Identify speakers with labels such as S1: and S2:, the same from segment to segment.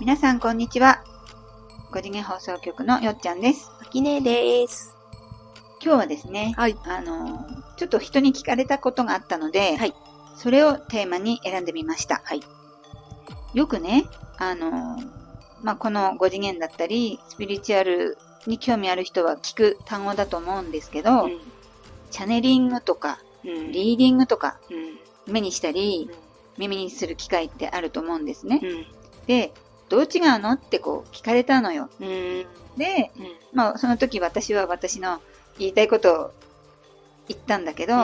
S1: 皆さんこんにちは。5次元放送局のよっちゃんです。
S2: あきねえです。
S1: 今日はですね、
S2: はい。
S1: あの、ちょっと人に聞かれたことがあったので、
S2: はい
S1: それをテーマに選んでみました。
S2: はい
S1: よくね、あの、まあ、この5次元だったり、スピリチュアルに興味ある人は聞く単語だと思うんですけど、チャネリングとか、
S2: うん。
S1: リーディングとか、
S2: うん。
S1: 目にしたり、耳にする機会ってあると思うんですね。
S2: うん。
S1: で、どう違うの？ってこう聞かれたのよ。
S2: うん。
S1: で、
S2: うん。
S1: まあその時私は私の言いたいことを言ったんだけど、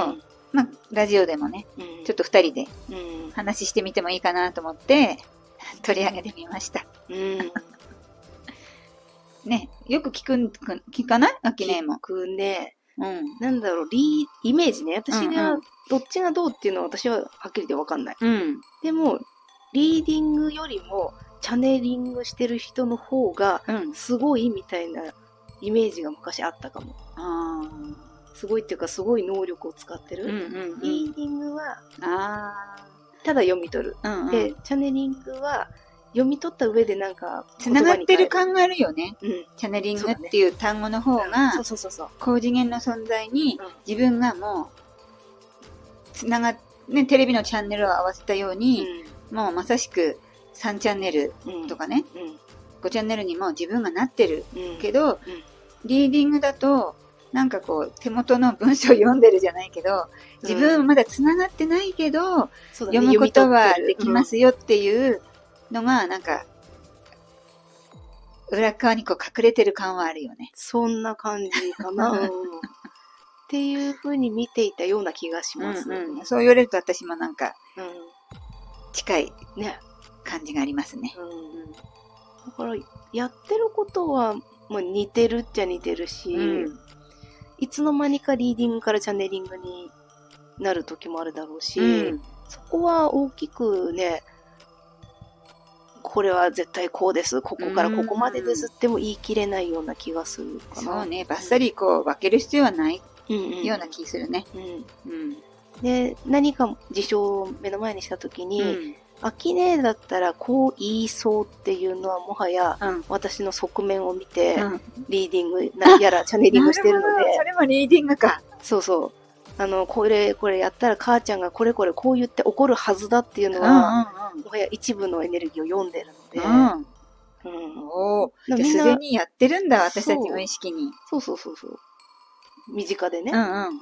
S1: まあラジオでもね、
S2: うん。
S1: ちょっと二人で
S2: うん。
S1: 話してみてもいいかなと思って取り上げてみました。
S2: うん。
S1: ね、よく聞くん、聞かない？アキネーも
S2: 聞。くね。
S1: うん。
S2: なんだろう、リー、イメージね。私
S1: うんう
S2: が
S1: ん、
S2: どっちがどうっていうのは私ははっきりでわかんない。
S1: うん。
S2: でも、リーディングよりも、チャネリングしてる人の方が、
S1: うん。
S2: すごいみたいなイメージが昔あったかも。
S1: あ
S2: すごいっていうか、すごい能力を使ってる。
S1: うん
S2: リーディングは、
S1: あ
S2: ただ読み取る。
S1: あ。うん、うん。
S2: で、チャネリングは、読み取った上でなんか、
S1: つながってる感があるよね。
S2: に変える。
S1: チャネリングっていう単語の方
S2: うん。
S1: が。高次元の存在に
S2: うん
S1: 自分がもう、つながっ、ね、テレビのチャンネルを合わせたように、もうまさしく3チャンネル
S2: うん。
S1: とかね、
S2: うん。
S1: 5チャンネルにも自分がなってる
S2: うん。
S1: けど、
S2: うん
S1: リーディングだと、なんかこう、手元の文章を読んでるじゃないけど、自分はまだ繋がってないけど、
S2: そうだね
S1: 読むことはできま。
S2: 読
S1: すよっていうのが、なんか、裏側にこう隠れてる感はあるよね
S2: そんな感じかな。う んっていう風に見ていたような気がします。
S1: うんうん。そう言われると私もなんか
S2: う
S1: 近い
S2: ん。ね。
S1: 感じがありますね。
S2: うん。だから、やってることは、もう似てるっちゃ似てるし、
S1: うん。
S2: いつの間にかリーディングからチャネリングになる時もあるだろうし、
S1: うん
S2: そこは大きくね、これは絶対こうです。ここからここまでですっても言い切れないような気がするかな。
S1: そうね、バッサリこう分ける必要はないような気するね。
S2: うん。
S1: うん。
S2: で、何か事象を目の前にしたときに、
S1: うん。
S2: アキネだったらこう言いそうっていうのはもはや
S1: うん。
S2: 私の側面を見て、
S1: うん
S2: リーディングなやらチャネリングしてるので
S1: それもリーディングか。
S2: そうそう。あの、これ、これやったら母ちゃんがこれこれこう言って怒るはずだっていうの
S1: うん
S2: は、もはや一部のエネルギーを読んでるので、
S1: うんおお。すでにやってるんだ、私たち
S2: そう
S1: 無意識に。
S2: そうそうそうそう。身近でね、
S1: うんうん。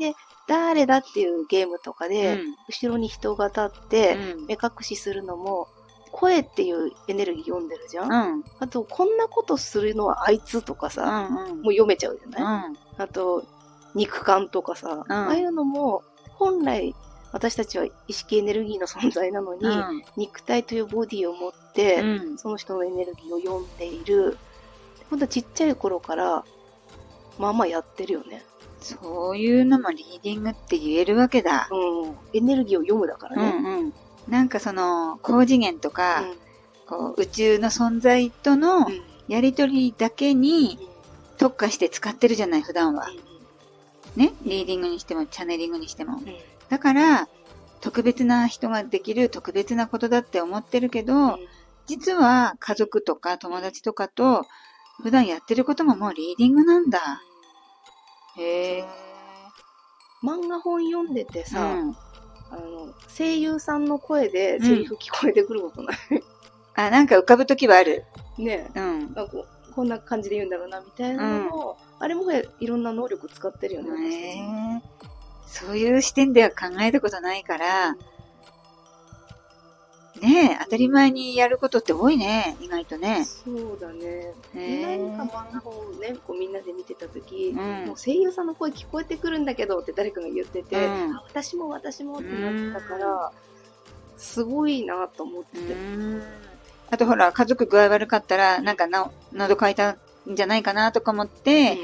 S2: 誰だっていうゲームとか
S1: う
S2: で、
S1: ん
S2: 後ろに人が立って、
S1: うん
S2: 目隠しするのも、声っていうエネルギー読んでるじゃん、
S1: うん。
S2: あと、こんなことするのはあいつとか
S1: う
S2: さ、
S1: んうん。
S2: もう読めちゃうじゃ
S1: う
S2: ない、
S1: ん。
S2: あと、肉感とかさ、ああいうのも、本来、私たちは意識エネルギーの存在なのに、
S1: うん。
S2: 肉体というボディを持って、
S1: うん。
S2: その人のエネルギーを読んでいる。ほんとちっちゃい頃から、まあまあやってるよね。
S1: そういうのもリーディングって言えるわけだ。
S2: うん。エネルギーを読むだからね。
S1: うんうん。なんかその、高次元とか、こう宇宙の存在との
S2: うん。うん。
S1: やりとりだけに特化して使ってるじゃない、普段は。ね？リーディングにしても、チャネリングにしても。
S2: うん。
S1: だから、特別な人ができる特別なことだって思ってるけど、実は家族とか友達とかと普段やってることももうリーディングなんだ。へえ。
S2: 漫画本読んでてさ、
S1: うん。
S2: あの、声優さんの声でセリフ聞こえてくることない、
S1: あ、なんか浮かぶときはある。
S2: ねえ。
S1: うん。
S2: なんかこんな感じで言うんだろうな、みたいなのも、あれもいろんな能力使ってるよね。
S1: そういう視点では考えたことないから、ねえ、当たり前にやることって多いね、意外とね。
S2: そうだね。
S1: へえ
S2: 何か漫画本をね、こうみんなで見てたとき、
S1: うん
S2: もう声優さんの声聞こえてくるんだけどって誰かが言ってて、
S1: うん
S2: あ私も私もってなったから、すごいなと思って
S1: う
S2: て。
S1: ん。あとほら、家族具合悪かったら、なんかな、喉乾いたんじゃないかなとか思って、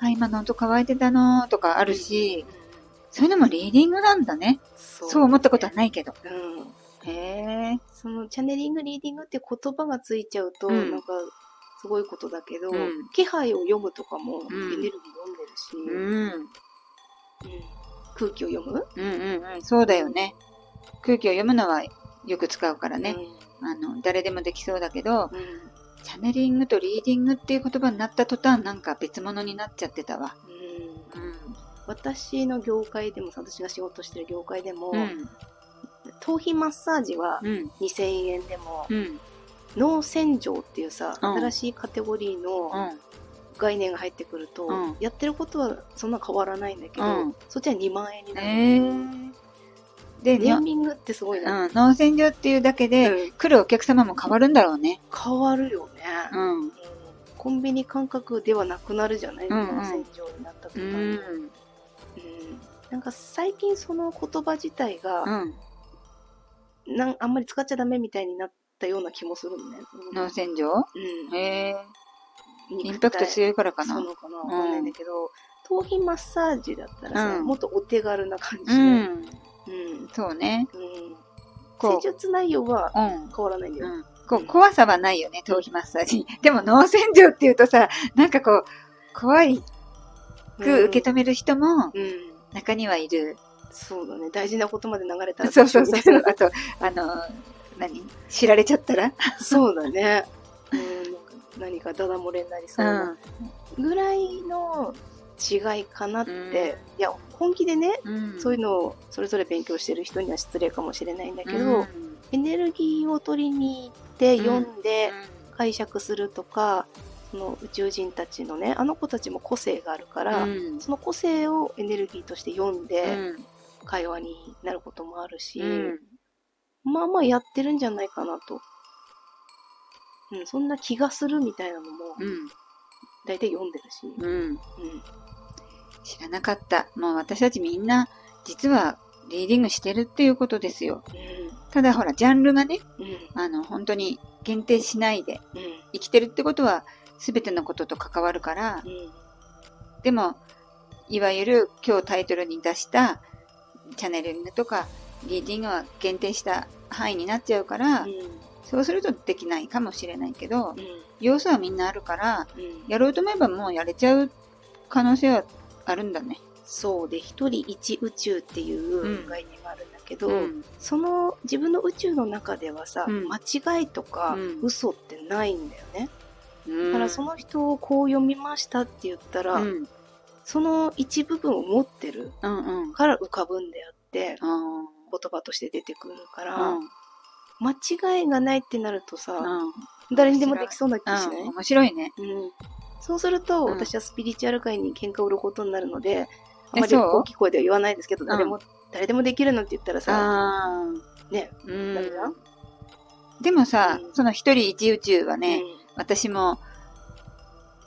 S1: あ、今喉乾いてたのとかあるし、そういうのもリーディングなんだね。
S2: そ
S1: そう思ったことはないけど。
S2: うん。
S1: へえ。
S2: そのチャネリング、リーディングって言葉がついちゃうと、
S1: うん
S2: なんか、すごいことだけど、
S1: うん
S2: 気配を読むとかもエ
S1: ん
S2: ネルギー読んでるし、
S1: うん。
S2: うん空気を読む？
S1: うんうんうん。そうだよね。空気を読むのはよく使うからね。あの、誰でもできそうだけど、チャネリングとリーディングっていう言葉になった途端なんか別物になっちゃってたわ。
S2: うん
S1: うん。
S2: 私の業界でもさ、私が仕事してる業界でも、
S1: うん。
S2: 頭皮マッサージは
S1: うん。
S2: 2000円でも、
S1: うん。
S2: 脳洗浄っていうさ、
S1: うん
S2: 新しいカテゴリーの
S1: うん。
S2: 概念が入ってくると、
S1: うん
S2: やってることはそんな変わらないんだけど、
S1: うん
S2: そっちは2万円になる。
S1: えー。で、
S2: ネー
S1: に
S2: ミングってすごいな。
S1: うん、脳洗浄っていうだけで、
S2: うん
S1: 来るお客様も変わるんだろうね。
S2: 変わるよね、
S1: うん。
S2: うんコンビニ感覚ではなくなるじゃない、脳洗浄になった途
S1: う
S2: 端に、
S1: ん。
S2: うんなんか最近その言葉自体が、
S1: うん。
S2: なんあんまり使っちゃダメみたいになったような気もするのね。
S1: 脳洗浄？
S2: うん。
S1: へえ。インパクト強いからかな。
S2: そうなのかな？わかんないんだけど、頭皮マッサージだったらさ、
S1: うん
S2: もっとお手軽な感じで、
S1: うん。
S2: うん。
S1: そうね。
S2: うん。
S1: こ
S2: 施術内容は
S1: う。うん。
S2: 変わらないんだよ。
S1: うん。こう、怖さはないよね、頭皮マッサージ。でも脳洗浄っていうとさ、なんかこう、怖いく受け止める人も
S2: うん。うん。
S1: 中にはいる。
S2: そうだね。大事なことまで流れたら
S1: そうそうそう あと、あの、何？知られちゃったら？
S2: なそうだね。うん。何かダダ漏れになりそうな。ぐらいの違いかなって。
S1: うん
S2: いや、本気でね、
S1: うん。
S2: そういうのをそれぞれ勉強してる人には失礼かもしれないんだけど、
S1: うん
S2: エネルギーを取りに行って読んで
S1: う
S2: 解釈するとか、その宇宙人たちのね、あの子たちも個性があるから、
S1: ん。
S2: その個性をエネルギーとして読ん
S1: う
S2: で
S1: ん。
S2: 会話になることもあるし、
S1: うん。
S2: まあまあやってるんじゃないかなと。うん、そんな気がするみたいなのも
S1: うん。
S2: 大体読んでるし。
S1: うん。
S2: うん。
S1: 知らなかった。もう私たちみんな、実は、リーディングしてるっていうことですよ。ただほら、ジャンルがね、
S2: うん。うん。
S1: あの、本当に限定しないで、
S2: うん。
S1: 生きてるってことは、すべてのことと関わるから、
S2: うん。
S1: でも、いわゆる今日タイトルに出した、チャネリングとか、リーディングは限定した範囲になっちゃうから、そうするとできないかもしれないけど、
S2: うん。
S1: 要素はみんなあるから、
S2: うん。
S1: やろうと思えばもうやれちゃう可能性はあるんだね。
S2: そうで、一人一宇宙っていう概念があるんだけど、
S1: うん
S2: その自分の宇宙の中ではさ、
S1: うん
S2: 間違いとか
S1: うん
S2: 嘘ってないんだよね。
S1: うん
S2: だからその人をこう読みましたって言ったら、
S1: うん。
S2: その一部分を持ってる
S1: うんうん。
S2: から浮かぶんであって、
S1: あ
S2: 言葉として出てくるから、
S1: あ。うん。
S2: 間違いがないってなるとさ、
S1: うん。
S2: 誰にでもできそうな気しない、
S1: うん面白いね。
S2: うんそうすると、
S1: うん
S2: 私はスピリチュアル界に喧嘩を売ることになるので、あまり大きい声では言わないですけど、誰も、誰でもできるなんて言ったらさ。ね、
S1: うん
S2: ダメじゃん？
S1: でもさ、
S2: うん
S1: その一人一宇宙はね、私も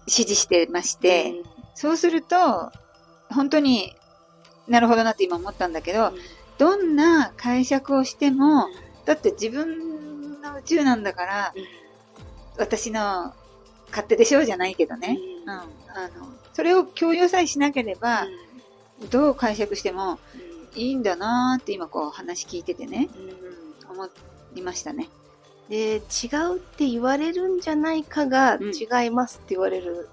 S1: 支持してまして、そうすると、本当になるほどなって今思ったんだけど、どんな解釈をしても、だって自分の宇宙なんだから、私の勝手でしょうじゃないけどね。うん。あの、それを共有さえしなければ、どう解釈してもいいんだなーって今こう話聞いててね、うん、思いましたね。
S2: で、違うって言われるんじゃないかが、
S1: うん。
S2: 違いますって言われる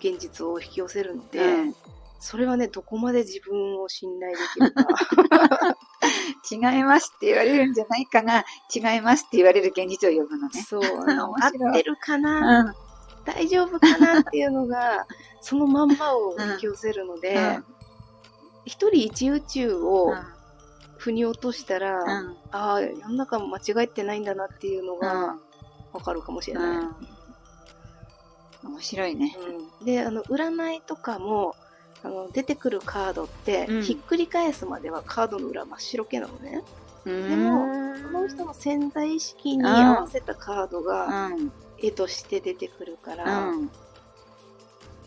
S2: 現実を引き寄せるので、
S1: うん
S2: それはね、どこまで自分を信頼できるか。
S1: 違いますって言われるんじゃないかが、違いますって言われる現実を呼ぶのね。
S2: そう、あの、合ってるかな、
S1: うん。
S2: 大丈夫かなっていうのが、そのまんまを引き寄せるので、
S1: うん
S2: 一人一宇宙を
S1: うん
S2: 腑に落としたら、
S1: うん
S2: ああ、世の中間違ってないんだなっていうのがわかるかもしれない。
S1: うん。面白いね。
S2: うんで、あの、占いとかも、あの、出てくるカードって、
S1: うん
S2: ひっくり返すまではカードの裏真っ白けなのね。
S1: で
S2: でも、その人の潜在意識に合わせたカードが
S1: うん。
S2: 絵として出てくるか
S1: う
S2: ら、
S1: ん。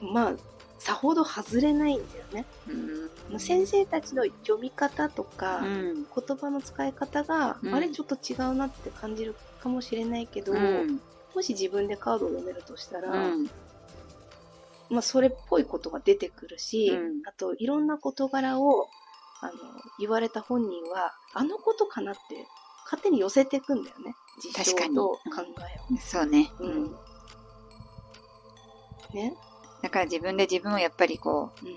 S2: まあ、さほど外れないんだよね。
S1: うん。
S2: 先生たちの読み方とか、
S1: うん。
S2: 言葉の使い方が、
S1: うん
S2: あれちょっと違うなって感じるかもしれないけど、
S1: うん。
S2: もし自分でカードを読めるとしたら、
S1: うん。
S2: まあ、それっぽいことが出てくるし、
S1: うん
S2: あと、いろんな事柄を、あの、言われた本人は、あのことかなって、勝手に寄せていくんだよね。実証と考え
S1: そうね。
S2: を。うん。ね？
S1: だから自分で自分をやっぱりこ
S2: うん。
S1: う、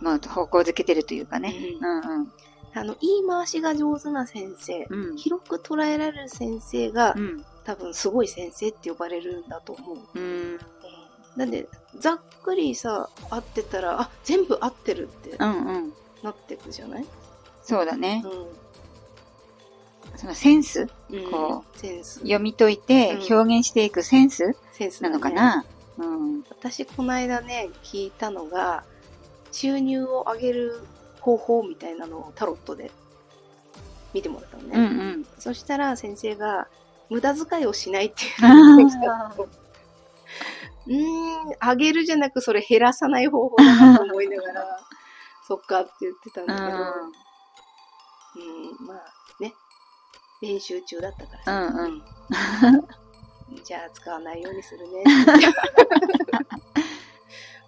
S1: まあ方向づけてるというかね。
S2: う
S1: うんうん。
S2: あの、言い回しが上手な先生、
S1: うん。
S2: 広く捉えられる先生が
S1: うん。
S2: 多分すごい先生って呼ばれるんだと思う。
S1: うん。
S2: うんなんで、ざっくりさ、合ってたら、あ、全部合ってるって
S1: うんうん。
S2: なってくじゃない？
S1: そうだね。
S2: う
S1: そのセンス？
S2: ん。
S1: こ
S2: う、センス。
S1: 読み解いて
S2: うん
S1: 表現していくセンス？
S2: センス
S1: なのか
S2: だね
S1: な、うん。
S2: 私、この間ね、聞いたのが、収入を上げる方法みたいなのをタロットで見てもらったのね。
S1: うんうん。
S2: そしたら先生が、無駄遣いをしないっていう うーん、上げるじゃなくそれ減らさない方法だなと思いながら、そっかって言ってたんだけど、うん、まあね、練習中だったから
S1: うんうん。
S2: うんじゃあ使わないようにするね。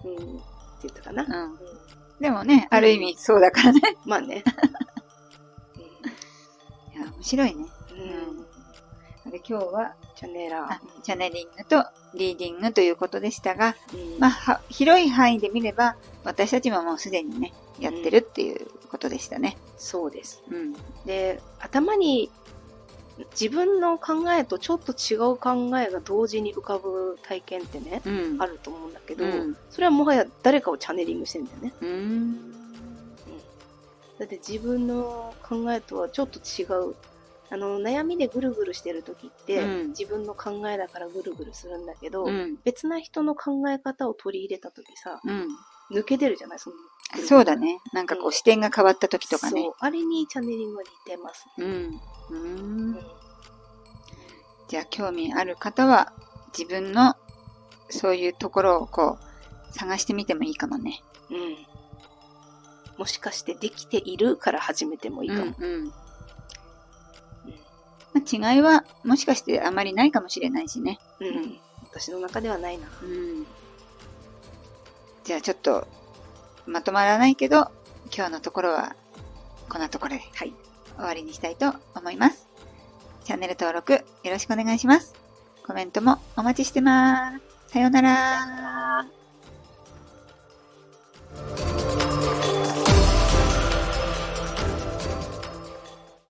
S2: うん、って言ったかな。
S1: うん。
S2: うん
S1: でもね、ある意味そうだからね。
S2: まあね。
S1: いや、面白いね。
S2: うん。
S1: で今日は、
S2: チャネラ
S1: あチャネリングとリーディングということでしたが、
S2: うん
S1: まあ、は広い範囲で見れば、私たちももうすでにね、やってるっていうことでしたね。
S2: そうです。
S1: うん。
S2: で、頭に自分の考えとちょっと違う考えが同時に浮かぶ体験ってね、
S1: うん。
S2: あると思うんだけど、
S1: うん。
S2: それはもはや誰かをチャネリングしてんだよね。
S1: うん。
S2: だって自分の考えとはちょっと違う。あの、悩みでぐるぐるしてる時って、
S1: うん
S2: 自分の考えだからぐるぐるするんだけど、
S1: うん。
S2: 別な人の考え方を取り入れた時さ、
S1: うん。
S2: 抜け出るじゃない？その
S1: そうだ。ね。なんかこ
S2: う
S1: 視点が変わった時とかね
S2: そう。。あれにチャネリングは似てますね。
S1: うん。じゃあ興味ある方は自分のそういうところをこう探してみてもいいかもね。
S2: うん。もしかしてできているから始めてもいいかも。
S1: うんうんまあ、違いはもしかしてあまりないかもしれないしね。
S2: うん。
S1: ん
S2: 私の中ではないな。
S1: うん。じゃあちょっとまとまらないけど今日のところはこんなところで
S2: はい。
S1: 終わりにしたいと思います。チャンネル登録よろしくお願いします。コメントもお待ちしてます。さようなら。